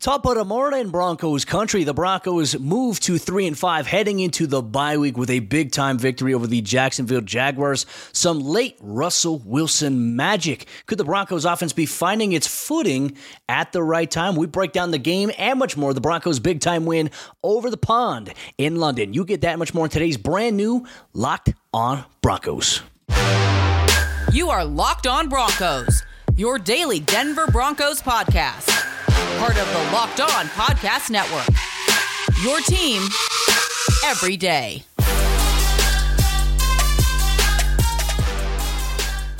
Top of the morning, Broncos country. The Broncos move to three and five, heading into the bye week with a big time victory over the Jacksonville Jaguars. Some late Russell Wilson magic. Could the Broncos offense be finding its footing at the right time? We break down the game and much more. The Broncos' big time win over the pond in London. You get that much more in today's brand new Locked On Broncos. You are Locked On Broncos, your daily Denver Broncos podcast part of the Locked On Podcast Network. Your team every day.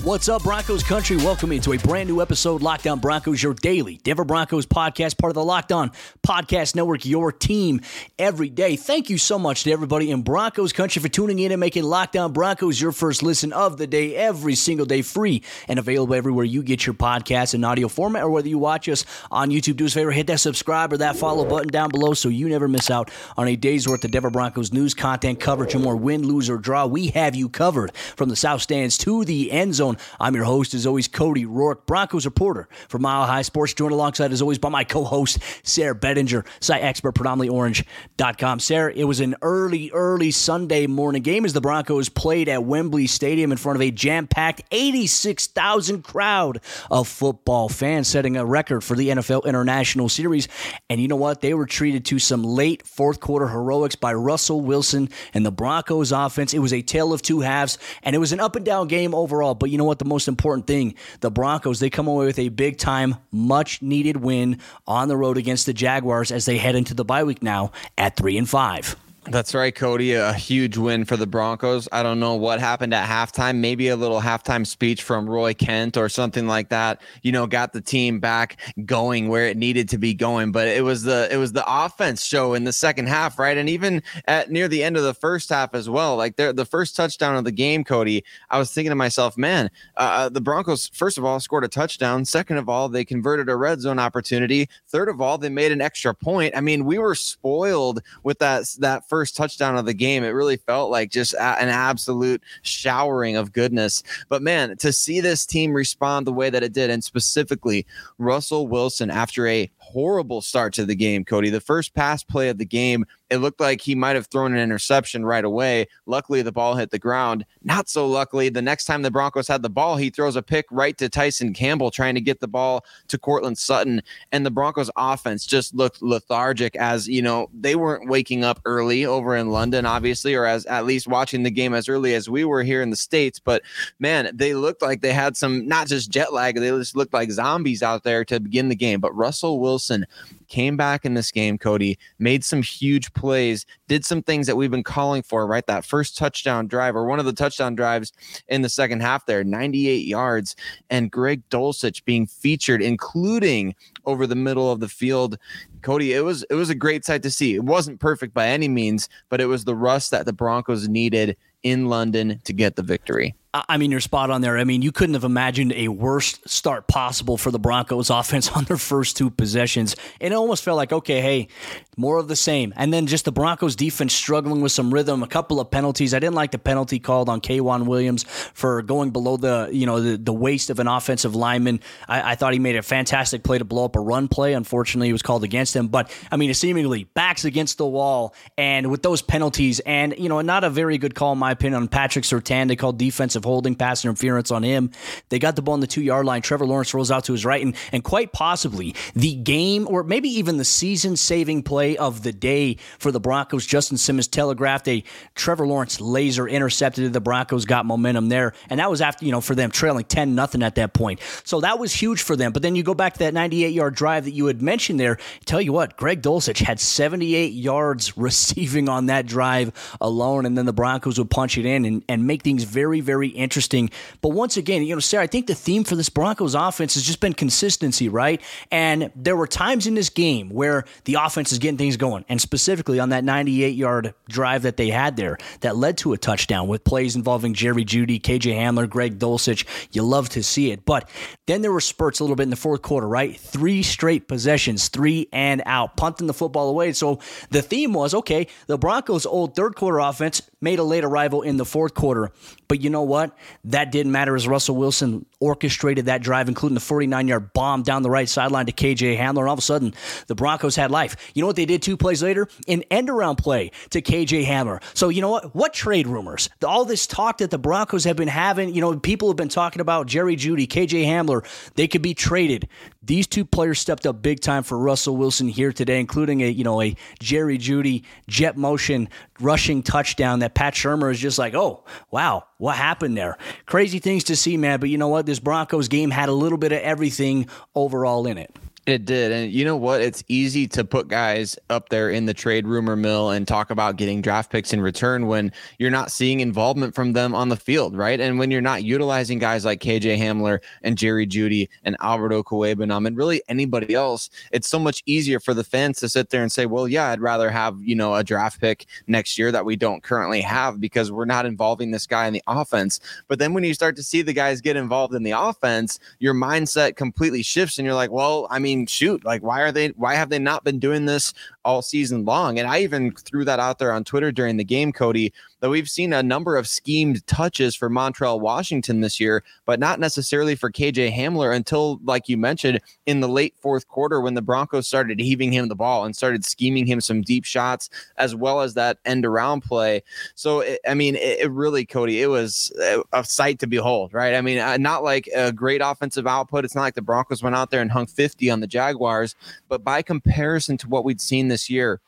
What's up, Broncos country? Welcome into a brand new episode, Locked On Broncos, your daily Denver Broncos podcast, part of the Locked On Podcast Network, your team every day. Thank you so much to everybody in Broncos country for tuning in and making Locked On Broncos your first listen of the day, every single day, free and available everywhere you get your podcast in audio format, or whether you watch us on YouTube. Do us a favor, hit that subscribe or that follow button down below so you never miss out on a day's worth of Denver Broncos news, content, coverage, and more. Win, lose, or draw, we have you covered from the South Stands to the end zone. I'm your host, as always, Cody Rourke, Broncos reporter for Mile High Sports, joined alongside, as always, by my co host, Sarah Bettinger, site expert, predominantlyorange.com. Sarah, it was an early, early Sunday morning game as the Broncos played at Wembley Stadium in front of a jam packed 86,000 crowd of football fans, setting a record for the NFL International Series. And you know what? They were treated to some late fourth quarter heroics by Russell Wilson and the Broncos offense. It was a tale of two halves, and it was an up and down game overall. But you know what? The most important thing, the Broncos, they come away with a big time, much needed win on the road against the Jaguars as they head into the bye week now at three and five. That's right, Cody. A huge win for the Broncos. I don't know what happened at halftime. Maybe a little halftime speech from Roy Kent or something like that. You know, got the team back going where it needed to be going. But it was the it was the offense show in the second half, right? And even at near the end of the first half as well. Like the first touchdown of the game, Cody. I was thinking to myself, man, uh, uh, the Broncos first of all scored a touchdown. Second of all, they converted a red zone opportunity. Third of all, they made an extra point. I mean, we were spoiled with that that first touchdown of the game, it really felt like just an absolute showering of goodness. But man, to see this team respond the way that it did, and specifically Russell Wilson after a horrible start to the game, Cody. The first pass play of the game, it looked like he might have thrown an interception right away. Luckily, the ball hit the ground. Not so luckily, the next time the Broncos had the ball, he throws a pick right to Tyson Campbell, trying to get the ball to Courtland Sutton. And the Broncos offense just looked lethargic as, you know, they weren't waking up early over in London, obviously, or as at least watching the game as early as we were here in the States. But man, they looked like they had some, not just jet lag, they just looked like zombies out there to begin the game. But Russell Wilson came back in this game, Cody, made some huge plays, did some things that we've been calling for, right? That first touchdown drive or one of the touchdown drives in the second half there, 98 yards, and Greg Dulcich being featured, including over the middle of the field. Cody, it was it was a great sight to see. It wasn't perfect by any means, but it was the rust that the Broncos needed in London to get the victory. I mean, you're spot on there. I mean, you couldn't have imagined a worse start possible for the Broncos offense on their first two possessions. And It almost felt like, okay, hey, more of the same. And then just the Broncos defense struggling with some rhythm, a couple of penalties. I didn't like the penalty called on K'Waun Williams for going below the, you know, the, the waist of an offensive lineman. I, I thought he made a fantastic play to blow up a run play. Unfortunately, it was called against him. But I mean, it seemingly backs against the wall. And with those penalties, and, you know, not a very good call, in my opinion, on Patrick Surtain. They called defensive offensive holding pass interference on him. They got the ball on the two yard line. Trevor Lawrence rolls out to his right, and, and quite possibly the game or maybe even the season saving play of the day for the Broncos. Justin Simmons telegraphed a Trevor Lawrence laser intercepted. The Broncos got momentum there, and that was after, you know, for them trailing 10 nothing at that point. So that was huge for them. But then you go back to that 98 yard drive that you had mentioned there. Tell you what, Greg Dulcich had 78 yards receiving on that drive alone, and then the Broncos would punch it in and, and make things very, very interesting. But once again, you know, Sarah, I think the theme for this Broncos offense has just been consistency, right? And there were times in this game where the offense is getting things going, and specifically on that 98 yard drive that they had there that led to a touchdown with plays involving Jerry Jeudy, KJ Hamler, Greg Dulcich. You love to see it. But then there were spurts a little bit in the fourth quarter, right? Three straight possessions, three and out, punting the football away. So the theme was okay, the Broncos' old third quarter offense made a late arrival in the fourth quarter. But you know what? That didn't matter as Russell Wilson orchestrated that drive, including the 49 yard bomb down the right sideline to KJ Hamler. And all of a sudden, the Broncos had life. You know what they did two plays later? An end around play to KJ Hamler. So, you know what? What trade rumors? All this talk that the Broncos have been having, you know, people have been talking about Jerry Jeudy, KJ Hamler, they could be traded. These two players stepped up big time for Russell Wilson here today, including a, you know, a Jerry Jeudy jet motion rushing touchdown that Pat Shurmur is just like, oh, wow, what happened there? Crazy things to see, man. But you know what? This Broncos game had a little bit of everything overall in it. It did. And you know what? It's easy to put guys up there in the trade rumor mill and talk about getting draft picks in return when you're not seeing involvement from them on the field, right? And when you're not utilizing guys like KJ Hamler and Jerry Jeudy and Alberto Okwuegbunam and really anybody else, it's so much easier for the fans to sit there and say, well, yeah, I'd rather have, you know, a draft pick next year that we don't currently have because we're not involving this guy in the offense. But then when you start to see the guys get involved in the offense, your mindset completely shifts and you're like, well, I mean, mean, shoot, like why are they why have they not been doing this all season long? And I even threw that out there on Twitter during the game, Cody, that we've seen a number of schemed touches for Montrell Washington this year, but not necessarily for KJ Hamler until, like you mentioned, in the late fourth quarter when the Broncos started heaving him the ball and started scheming him some deep shots as well as that end around play. So, it, I mean, it, it, really, Cody, it was a sight to behold, right? I mean, uh, not like a great offensive output. It's not like the Broncos went out there and hung 50 on the Jaguars, but by comparison to what we'd seen this year,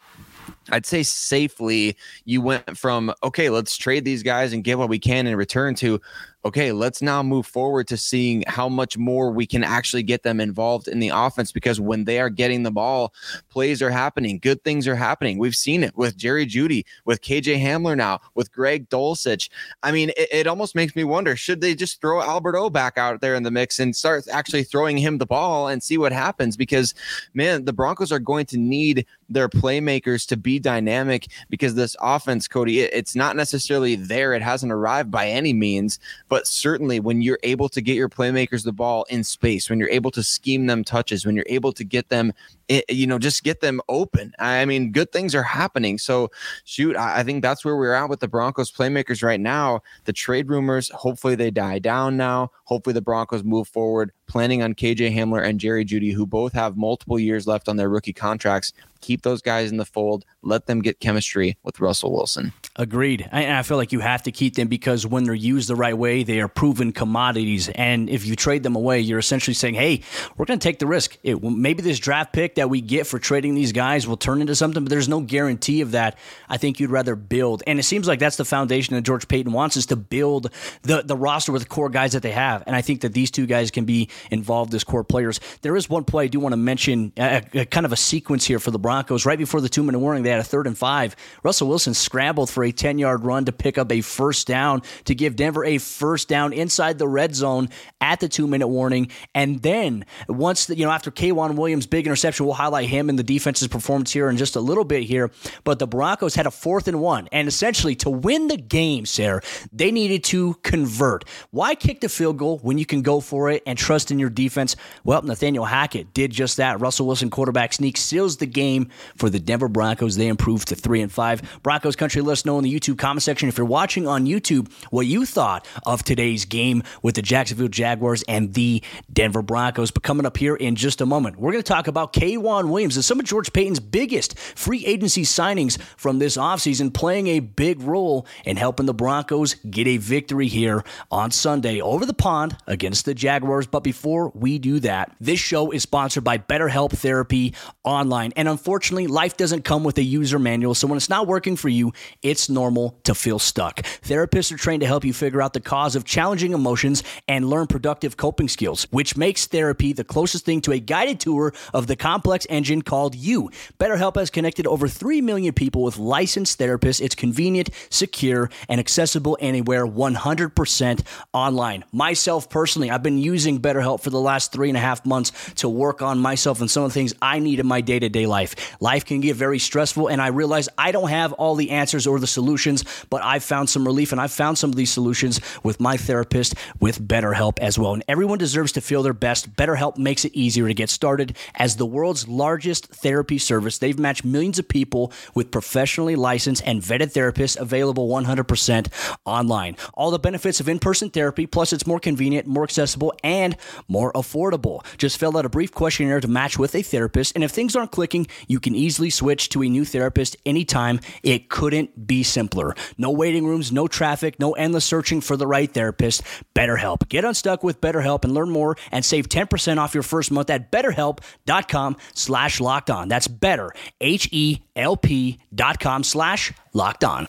I'd say safely you went from okay, let's trade these guys and get what we can in return to okay, let's now move forward to seeing how much more we can actually get them involved in the offense because when they are getting the ball, plays are happening, good things are happening. We've seen it with Jerry Jeudy, with KJ Hamler now, with Greg Dulcich. I mean, it, it almost makes me wonder should they just throw Albert O back out there in the mix and start actually throwing him the ball and see what happens? Because, man, the Broncos are going to need their playmakers to be dynamic because this offense, Cody, it, it's not necessarily there. It hasn't arrived by any means, but certainly when you're able to get your playmakers the ball in space, when you're able to scheme them touches, when you're able to get them, eh, you know, just get them open. I mean, good things are happening. So, shoot, I think that's where we're at with the Broncos playmakers right now. The trade rumors, hopefully they die down now. Hopefully the Broncos move forward, planning on KJ Hamler and Jerry Jeudy, who both have multiple years left on their rookie contracts keep those guys in the fold, let them get chemistry with Russell Wilson. Agreed. And I feel like you have to keep them because when they're used the right way, they are proven commodities. And if you trade them away, you're essentially saying, hey, we're going to take the risk. It, maybe this draft pick that we get for trading these guys will turn into something, but there's no guarantee of that. I think you'd rather build. And it seems like that's the foundation that George Paton wants is to build the, the roster with the core guys that they have. And I think that these two guys can be involved as core players. There is one play I do want to mention, a, a kind of a sequence here for the Broncos. Right before the two minute warning, they had a third and five. Russell Wilson scrambled for a 10 yard run to pick up a first down to give Denver a first down inside the red zone at the two minute warning. And then once, the, you know, after K'Waun Williams' big interception, we'll highlight him and the defense's performance here in just a little bit here. But the Broncos had a fourth and one. And essentially, to win the game, Sarah, they needed to convert. Why kick the field goal when you can go for it and trust in your defense? Well, Nathaniel Hackett did just that. Russell Wilson quarterback sneak seals the game for the Denver Broncos. They improved to three and five. Broncos country, let us know in the YouTube comment section if you're watching on YouTube what you thought of today's game with the Jacksonville Jaguars and the Denver Broncos. But coming up here in just a moment, we're going to talk about K'Waun Williams and some of George Paton's biggest free agency signings from this offseason, playing a big role in helping the Broncos get a victory here on Sunday over the pond against the Jaguars. But before we do that, this show is sponsored by BetterHelp Therapy Online. And unfortunately, life doesn't come with a user manual. So when it's not working for you, it's normal to feel stuck. Therapists are trained to help you figure out the cause of challenging emotions and learn productive coping skills, which makes therapy the closest thing to a guided tour of the complex engine called you. BetterHelp has connected over 3 million people with licensed therapists. It's convenient, secure, and accessible anywhere 100% online. Myself personally, I've been using BetterHelp BetterHelp for the last three and a half months to work on myself and some of the things I need in my day to day life. Life can get very stressful, and I realize I don't have all the answers or the solutions, but I've found some relief and I've found some of these solutions with my therapist with BetterHelp as well. And everyone deserves to feel their best. BetterHelp makes it easier to get started. As the world's largest therapy service, they've matched millions of people with professionally licensed and vetted therapists available 100% online. All the benefits of in person therapy, plus it's more convenient, more accessible, and more affordable. Just fill out a brief questionnaire to match with a therapist, and if things aren't clicking, you can easily switch to a new therapist anytime. It couldn't be simpler. No waiting rooms, no traffic, no endless searching for the right therapist. BetterHelp. Get unstuck with BetterHelp and learn more and save 10% off your first month at betterhelp.com slash locked on. That's better, H-E-L-P dot com slash locked on.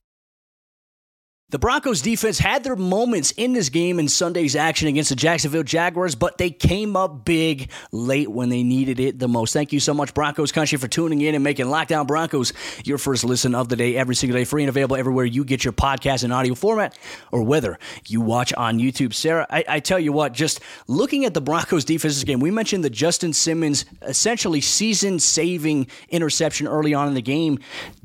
The Broncos defense had their moments in this game in Sunday's action against the Jacksonville Jaguars, but they came up big late when they needed it the most. Thank you so much, Broncos Country, for tuning in and making Locked On Broncos your first listen of the day every single day, free and available everywhere you get your podcast in audio format or whether you watch on YouTube. Sarah, I, I tell you what, just looking at the Broncos defense game, we mentioned the Justin Simmons essentially season saving interception early on in the game.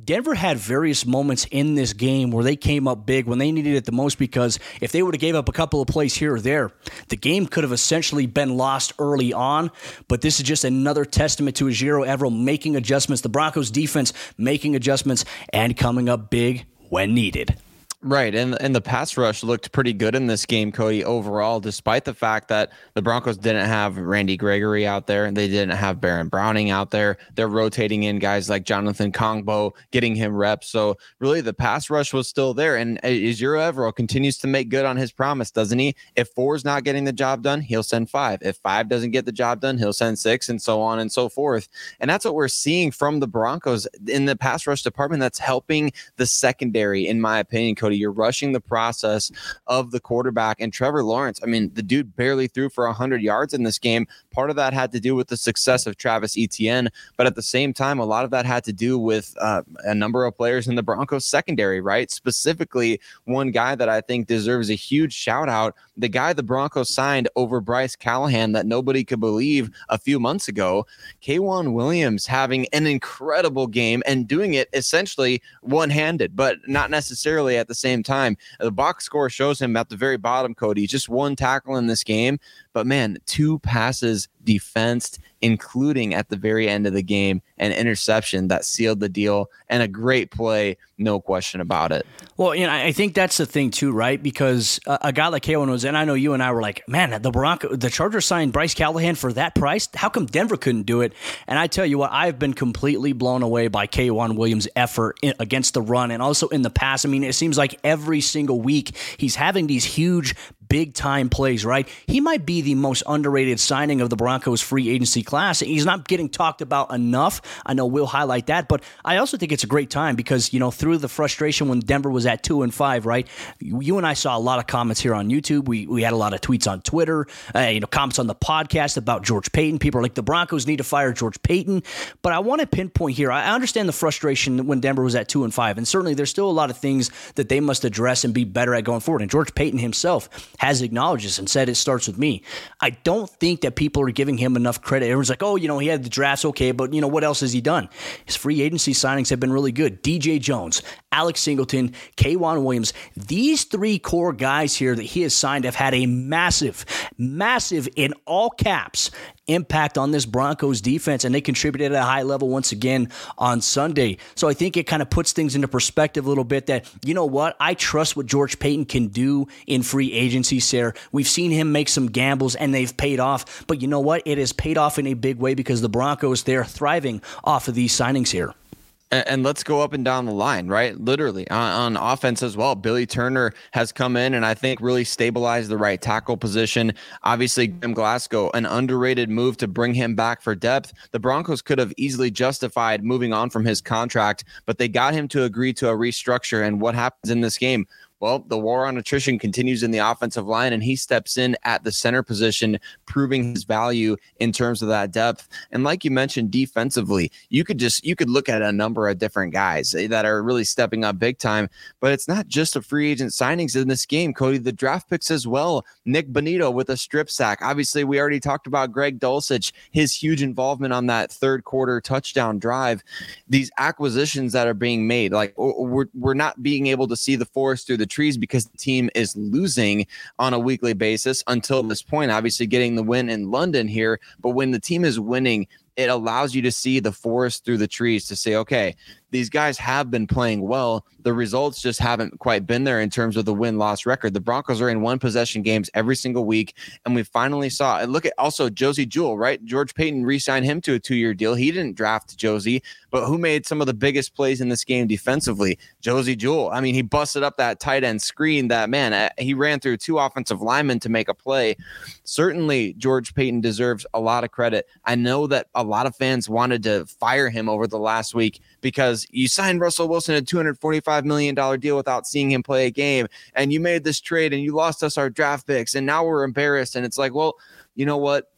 Denver had various moments in this game where they came up big when they needed it the most because if they would have gave up a couple of plays here or there, the game could have essentially been lost early on. But this is just another testament to Ejiro Evero making adjustments, the Broncos defense making adjustments and coming up big when needed. Right, and and the pass rush looked pretty good in this game, Cody. Overall, despite the fact that the Broncos didn't have Randy Gregory out there, they didn't have Baron Browning out there, they're rotating in guys like Jonathan Kongbo, getting him reps. So really, the pass rush was still there, and uh, Ejiro Evero continues to make good on his promise, doesn't he? If four's not getting the job done, he'll send five. If five doesn't get the job done, he'll send six, and so on and so forth. And that's what we're seeing from the Broncos in the pass rush department. That's helping the secondary, in my opinion, Cody. Cody. You're rushing the process of the quarterback. And Trevor Lawrence, I mean, the dude barely threw for 100 yards in this game. Part of that had to do with the success of Travis Etienne, but at the same time, a lot of that had to do with uh, a number of players in the Broncos secondary, right? Specifically, one guy that I think deserves a huge shout out the guy the Broncos signed over Bryce Callahan that nobody could believe a few months ago. K'Waun Williams having an incredible game and doing it essentially one handed, but not necessarily at the same time. The box score shows him at the very bottom, Cody, just one tackle in this game. But man, two passes defensed, including at the very end of the game, an interception that sealed the deal and a great play, no question about it. Well, you know, I think that's the thing too, right? Because a, a guy like K'Waun was, and I know you and I were like, man, the Bronco, the Chargers signed Bryce Callahan for that price. How come Denver couldn't do it? And I tell you what, I've been completely blown away by K'Waun Williams' effort in, against the run and also in the pass. I mean, it seems like every single week he's having these huge big time plays, right? He might be the most underrated signing of the Broncos free agency class. He's not getting talked about enough. I know we'll highlight that, but I also think it's a great time because, you know, through the frustration when Denver was at two and five, right? You and I saw a lot of comments here on YouTube. We, we had a lot of tweets on Twitter, uh, you know, comments on the podcast about George Paton. People are like, the Broncos need to fire George Paton. But I want to pinpoint here. I understand the frustration when Denver was at two and five, and certainly there's still a lot of things that they must address and be better at going forward. And George Paton himself has acknowledged this and said it starts with me. I don't think that people are giving him enough credit. Everyone's like, oh, you know, he had the drafts, okay, but you know, what else has he done? His free agency signings have been really good. DJ Jones, Alex Singleton, K'Waun Williams, these three core guys here that he has signed have had a massive, massive in all caps impact on this Broncos defense, and they contributed at a high level once again on Sunday. So I think it kind of puts things into perspective a little bit that, you know what, I trust what George Paton can do in free agency, Sarah. We've seen him make some gambles and they've paid off, but you know what? It has paid off in a big way because the Broncos, they're thriving off of these signings here. And, let's go up and down the line, right? Literally on, on, offense as well. Billy Turner has come in and I think really stabilized the right tackle position. Obviously, mm-hmm. Jim Glasgow, an underrated move to bring him back for depth. The Broncos could have easily justified moving on from his contract, but they got him to agree to a restructure. And what happens in this game? Well, the war on attrition continues in the offensive line, and he steps in at the center position, proving his value in terms of that depth. And like you mentioned, defensively, you could just you could look at a number of different guys eh, that are really stepping up big time. But it's not just the free agent signings in this game, Cody. The draft picks as well. Nik Bonitto with a strip sack. Obviously, we already talked about Greg Dulcich, his huge involvement on that third quarter touchdown drive. These acquisitions that are being made, like we're we're not being able to see the forest through the trees because the team is losing on a weekly basis until this point. Obviously, getting the win in London here, but when the team is winning, it allows you to see the forest through the trees to say, okay, these guys have been playing well. The results just haven't quite been there in terms of the win loss record. The Broncos are in one possession games every single week. And we finally saw and look at also Josey Jewell, right? George Paton re signed him to a two year deal. He didn't draft Josey, but who made some of the biggest plays in this game defensively? Josey Jewell. I mean, he busted up that tight end screen that man, uh, he ran through two offensive linemen to make a play. Certainly, George Paton deserves a lot of credit. I know that a lot of fans wanted to fire him over the last week because you signed Russell Wilson a $245 million deal without seeing him play a game. And you made this trade and you lost us our draft picks. And now we're embarrassed. And it's like, well, you know what?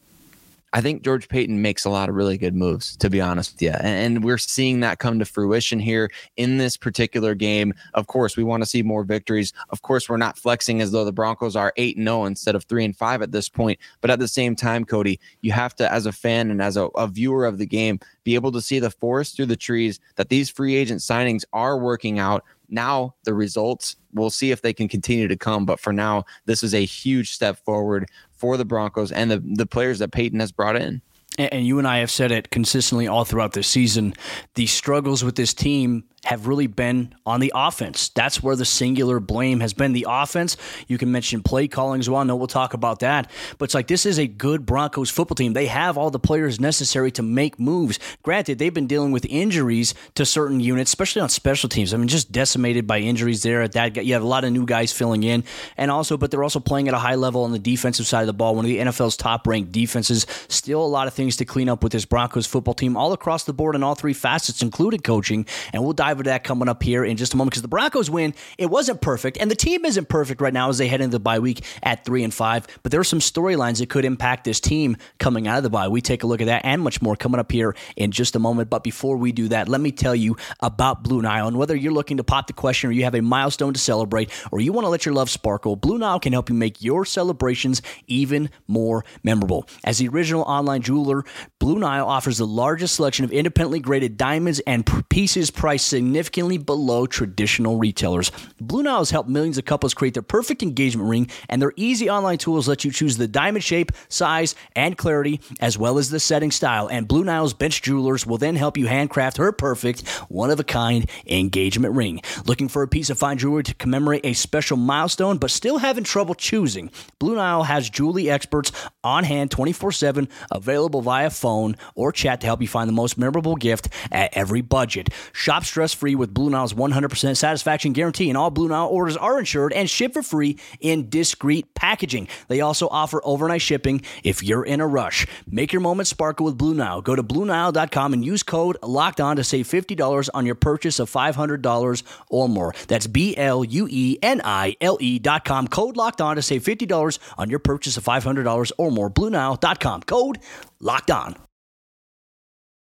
I think George Paton makes a lot of really good moves, to be honest with you. And, we're seeing that come to fruition here in this particular game. Of course, we want to see more victories. Of course, we're not flexing as though the Broncos are 8 0 instead of 3 and 5 at this point. But at the same time, Cody, you have to, as a fan and as a, a viewer of the game, be able to see the forest through the trees that these free agent signings are working out. Now, the results, we'll see if they can continue to come. But for now, this is a huge step forward for the Broncos and the, the players that Paton has brought in and you and I have said it consistently all throughout the season, the struggles with this team have really been on the offense. That's where the singular blame has been. The offense, you can mention play calling as well. Know we'll talk about that. But it's like this is a good Broncos football team. They have all the players necessary to make moves. Granted, they've been dealing with injuries to certain units, especially on special teams. I mean, just decimated by injuries there at that. You have a lot of new guys filling in. And also, but they're also playing at a high level on the defensive side of the ball. One of the NFL's top ranked defenses. Still a lot of things to clean up with this Broncos football team all across the board in all three facets, including coaching. And we'll dive dive into that coming up here in just a moment because the Broncos win. It wasn't perfect, and the team isn't perfect right now as they head into the bye week at three and five. But there are some storylines that could impact this team coming out of the bye. We take a look at that and much more coming up here in just a moment. But before we do that, let me tell you about Blue Nile. And whether you're looking to pop the question or you have a milestone to celebrate or you want to let your love sparkle, Blue Nile can help you make your celebrations even more memorable. As the original online jeweler, Blue Nile offers the largest selection of independently graded diamonds and pieces priced significantly below traditional retailers. Blue Nile has helped millions of couples create their perfect engagement ring, and their easy online tools let you choose the diamond shape, size, and clarity, as well as the setting style. And Blue Nile's bench jewelers will then help you handcraft her perfect, one of a kind engagement ring. Looking for a piece of fine jewelry to commemorate a special milestone, but still having trouble choosing? Blue Nile has jewelry experts on hand 24 7, available via phone or chat to help you find the most memorable gift at every budget. Shop stress free with Blue Nile's 100% satisfaction guarantee, and all Blue Nile orders are insured and shipped for free in discreet packaging. They also offer overnight shipping if you're in a rush. Make your moment sparkle with Blue Nile. Go to BlueNile.com and use code Locked On to save $50 on your purchase of $500 or more. That's B L U E N I L E.com. Code Locked On to save $50 on your purchase of $500 or more. BlueNile.com. Code Locked On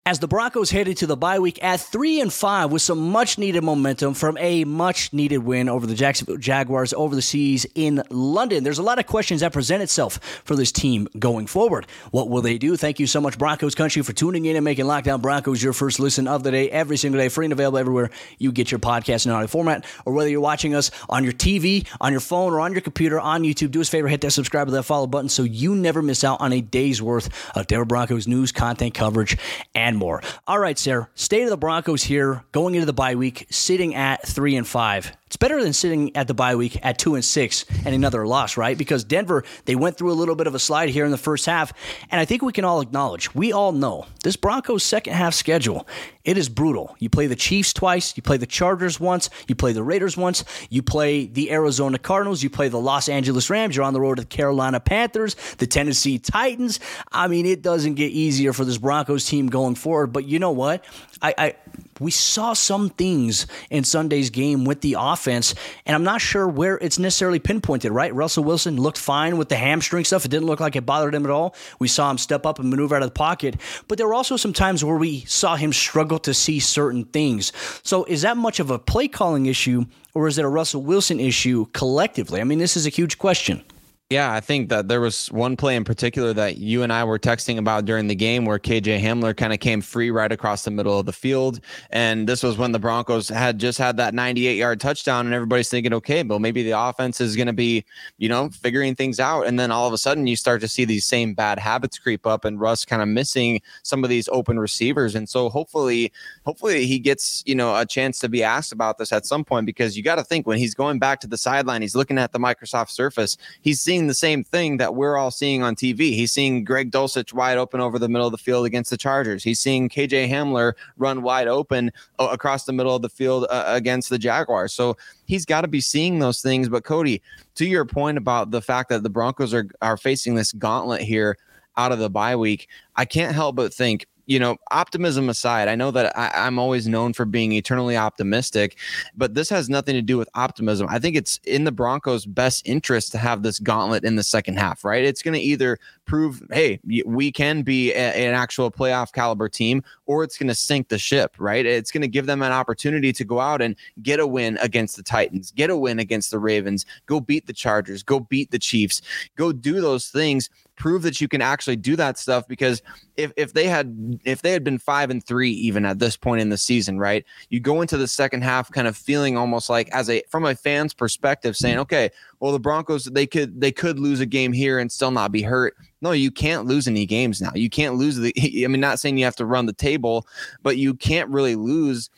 as the Broncos headed to the bye week at three and five with some much needed momentum from a much needed win over the Jacksonville Jaguars over the seas in London. There's a lot of questions that present itself for this team going forward. What will they do? Thank you so much, Broncos country, for tuning in and making Locked On Broncos your first listen of the day every single day, free and available everywhere you get your podcast in audio format, or whether you're watching us on your TV, on your phone, or on your computer on YouTube. Do us a favor, hit that subscribe or that follow button so you never miss out on a day's worth of Denver Broncos news, content coverage, and and more. All right, Sarah. State of the Broncos here, going into the bye week, sitting at three and five. It's better than sitting at the bye week at two and six and another loss, right? Because Denver, they went through a little bit of a slide here in the first half, and I think we can all acknowledge, we all know this Broncos second half schedule. It is brutal. You play the Chiefs twice, you play the Chargers once, you play the Raiders once, you play the Arizona Cardinals, you play the Los Angeles Rams, you're on the road to the Carolina Panthers, the Tennessee Titans. I mean, it doesn't get easier for this Broncos team going forward. But you know what? I, I we saw some things in Sunday's game with the offense, and I'm not sure where it's necessarily pinpointed, right? Russell Wilson looked fine with the hamstring stuff. It didn't look like it bothered him at all. We saw him step up and maneuver out of the pocket, but there were also some times where we saw him struggle to see certain things. So is that much of a play calling issue, or is it a Russell Wilson issue collectively? I mean, this is a huge question. Yeah, I think that there was one play in particular that you and I were texting about during the game where KJ Hamler kind of came free right across the middle of the field. And this was when the Broncos had just had that 98 yard touchdown, and everybody's thinking, okay, well, maybe the offense is going to be, you know, figuring things out. And then all of a sudden, you start to see these same bad habits creep up, and Russ kind of missing some of these open receivers. And so hopefully, hopefully he gets, you know, a chance to be asked about this at some point because you got to think when he's going back to the sideline, he's looking at the Microsoft Surface, he's seeing seeing the same thing that we're all seeing on TV. He's seeing Greg Dulcich wide open over the middle of the field against the Chargers. He's seeing KJ Hamler run wide open uh, across the middle of the field uh, against the Jaguars. So he's got to be seeing those things. But Cody, to your point about the fact that the Broncos are are facing this gauntlet here out of the bye week, I can't help but think you know, optimism aside, I know that I, am always known for being eternally optimistic, but this has nothing to do with optimism. I think it's in the Broncos' best interest to have this gauntlet in the second half, right? It's going to either prove, hey, we can be a, an actual playoff caliber team, or it's going to sink the ship, right? It's going to give them an opportunity to go out and get a win against the Titans, get a win against the Ravens, go beat the Chargers, go beat the Chiefs, go do those things prove that you can actually do that stuff because if, if they had if they had been five and three even at this point in the season right you go into the second half kind of feeling almost like as a from a fan's perspective saying mm-hmm. okay well the broncos they could they could lose a game here and still not be hurt. No you can't lose any games now. You can't lose the i mean not saying you have to run the table but you can't really lose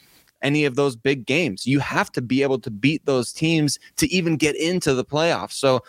any of those big games. You have to be able to beat those teams to even get into the playoffs. So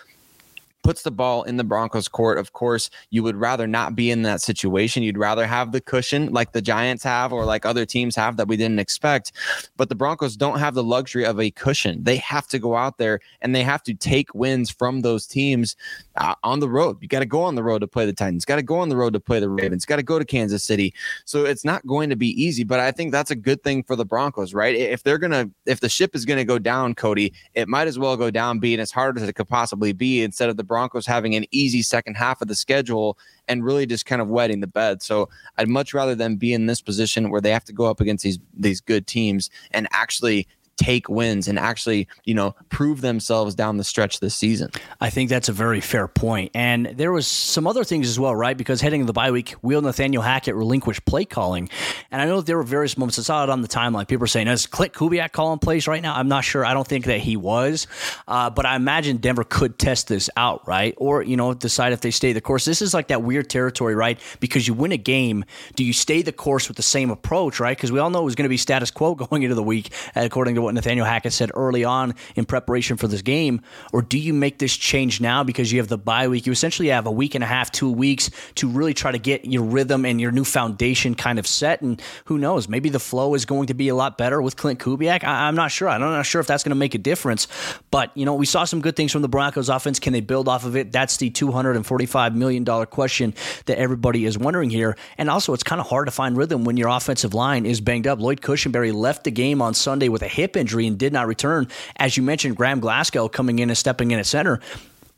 puts the ball in the Broncos court. Of course, you would rather not be in that situation. You'd rather have the cushion like the Giants have or like other teams have that we didn't expect. But the Broncos don't have the luxury of a cushion. They have to go out there and they have to take wins from those teams uh, on the road. You got to go on the road to play the Titans, got to go on the road to play the Ravens, got to go to Kansas City. So it's not going to be easy, but I think that's a good thing for the Broncos, right? If they're going to, if the ship is going to go down, Cody, it might as well go down being as hard as it could possibly be instead of the Broncos having an easy second half of the schedule and really just kind of wetting the bed. So I'd much rather them be in this position where they have to go up against these these good teams and actually take wins and actually, you know, prove themselves down the stretch this season. I think that's a very fair point. And there was some other things as well, right? Because heading into the bye week, will Nathaniel Hackett relinquish play calling? And I know there were various moments. I saw it on the timeline. People are saying, is Klint Kubiak calling plays right now? I'm not sure. I don't think that he was. Uh, but I imagine Denver could test this out, right? Or, you know, decide if they stay the course. This is like that weird territory, right? Because you win a game. Do you stay the course with the same approach, right? Because we all know it was going to be status quo going into the week, according to what Nathaniel Hackett said early on in preparation for this game? Or do you make this change now because you have the bye week? You essentially have a week and a half, two weeks to really try to get your rhythm and your new foundation kind of set. And who knows, maybe the flow is going to be a lot better with Klint Kubiak. I, am not sure. I'm not sure if that's going to make a difference. But, you know, we saw some good things from the Broncos offense. Can they build off of it? That's the $245 million question that everybody is wondering here. And also, it's kind of hard to find rhythm when your offensive line is banged up. Lloyd Cushenberry left the game on Sunday with a hip injury and did not return. As you mentioned, Graham Glasgow coming in and stepping in at center.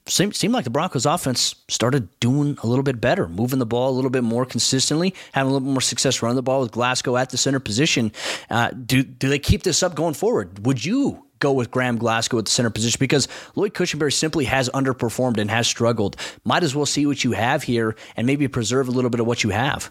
Seemed, seemed like the Broncos offense started doing a little bit better, moving the ball a little bit more consistently, having a little bit more success running the ball with Glasgow at the center position. Uh, do, do they keep this up going forward? Would you go with Graham Glasgow at the center position because Lloyd Cushenberry simply has underperformed and has struggled. Might as well see what you have here and maybe preserve a little bit of what you have.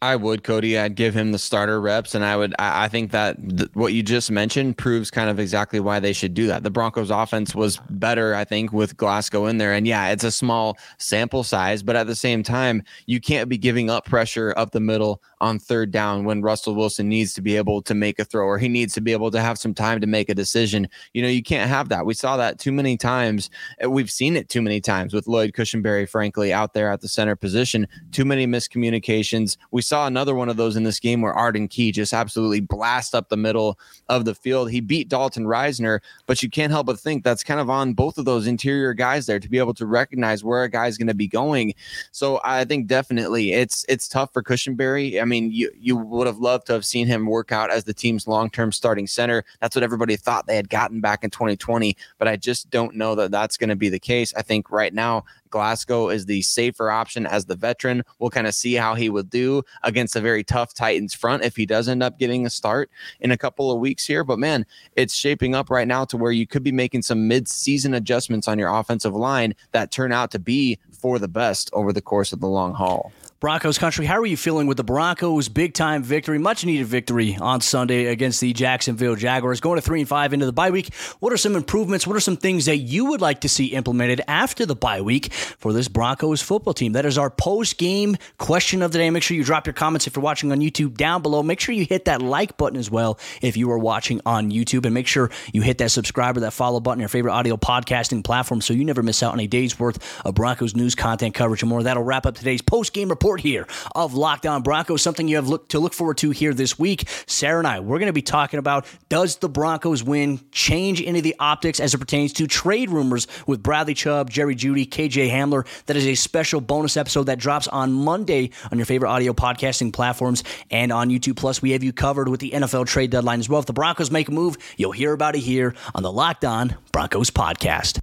I would, Cody. I'd give him the starter reps, and I would. I, I think that th- what you just mentioned proves kind of exactly why they should do that. The Broncos' offense was better, I think, with Glasgow in there, and yeah, it's a small sample size, but at the same time, you can't be giving up pressure up the middle on third down when Russell Wilson needs to be able to make a throw or he needs to be able to have some time to make a decision. You know, you can't have that. We saw that too many times. Uh, we've seen it too many times with Lloyd Cushenberry, frankly, out there at the center position. Too many miscommunications. We saw another one of those in this game where Arden Key just absolutely blast up the middle of the field. He beat Dalton Risner, but you can't help but think that's kind of on both of those interior guys there to be able to recognize where a guy's going to be going. So I think definitely it's it's tough for Cushenberry. I mean, you you would have loved to have seen him work out as the team's long-term starting center. That's what everybody thought they had gotten back in 2020, but I just don't know that that's going to be the case. I think right now Glasgow is the safer option as the veteran. We'll kind of see how he will do against a very tough Titans front if he does end up getting a start in a couple of weeks here. But man, it's shaping up right now to where you could be making some mid-season adjustments on your offensive line that turn out to be for the best over the course of the long haul. Broncos country, how are you feeling with the Broncos' big time victory, much needed victory on Sunday against the Jacksonville Jaguars, going to three and five into the bye week? What are some improvements? What are some things that you would like to see implemented after the bye week for this Broncos football team? That is our post game question of the day. Make sure you drop your comments if you're watching on YouTube down below. Make sure you hit that like button as well if you are watching on YouTube, and make sure you hit that subscribe or that follow button, your favorite audio podcasting platform, so you never miss out on a day's worth of Broncos news content coverage and more. That'll wrap up today's post game report here of Locked On Broncos, something you have look, to look forward to here this week. Sarah and I, we're going to be talking about does the Broncos win change any of the optics as it pertains to trade rumors with Bradley Chubb, Jerry Jeudy, KJ Hamler. That is a special bonus episode that drops on Monday on your favorite audio podcasting platforms and on YouTube. Plus, we have you covered with the NFL trade deadline as well. If the Broncos make a move, you'll hear about it here on the Locked On Broncos podcast.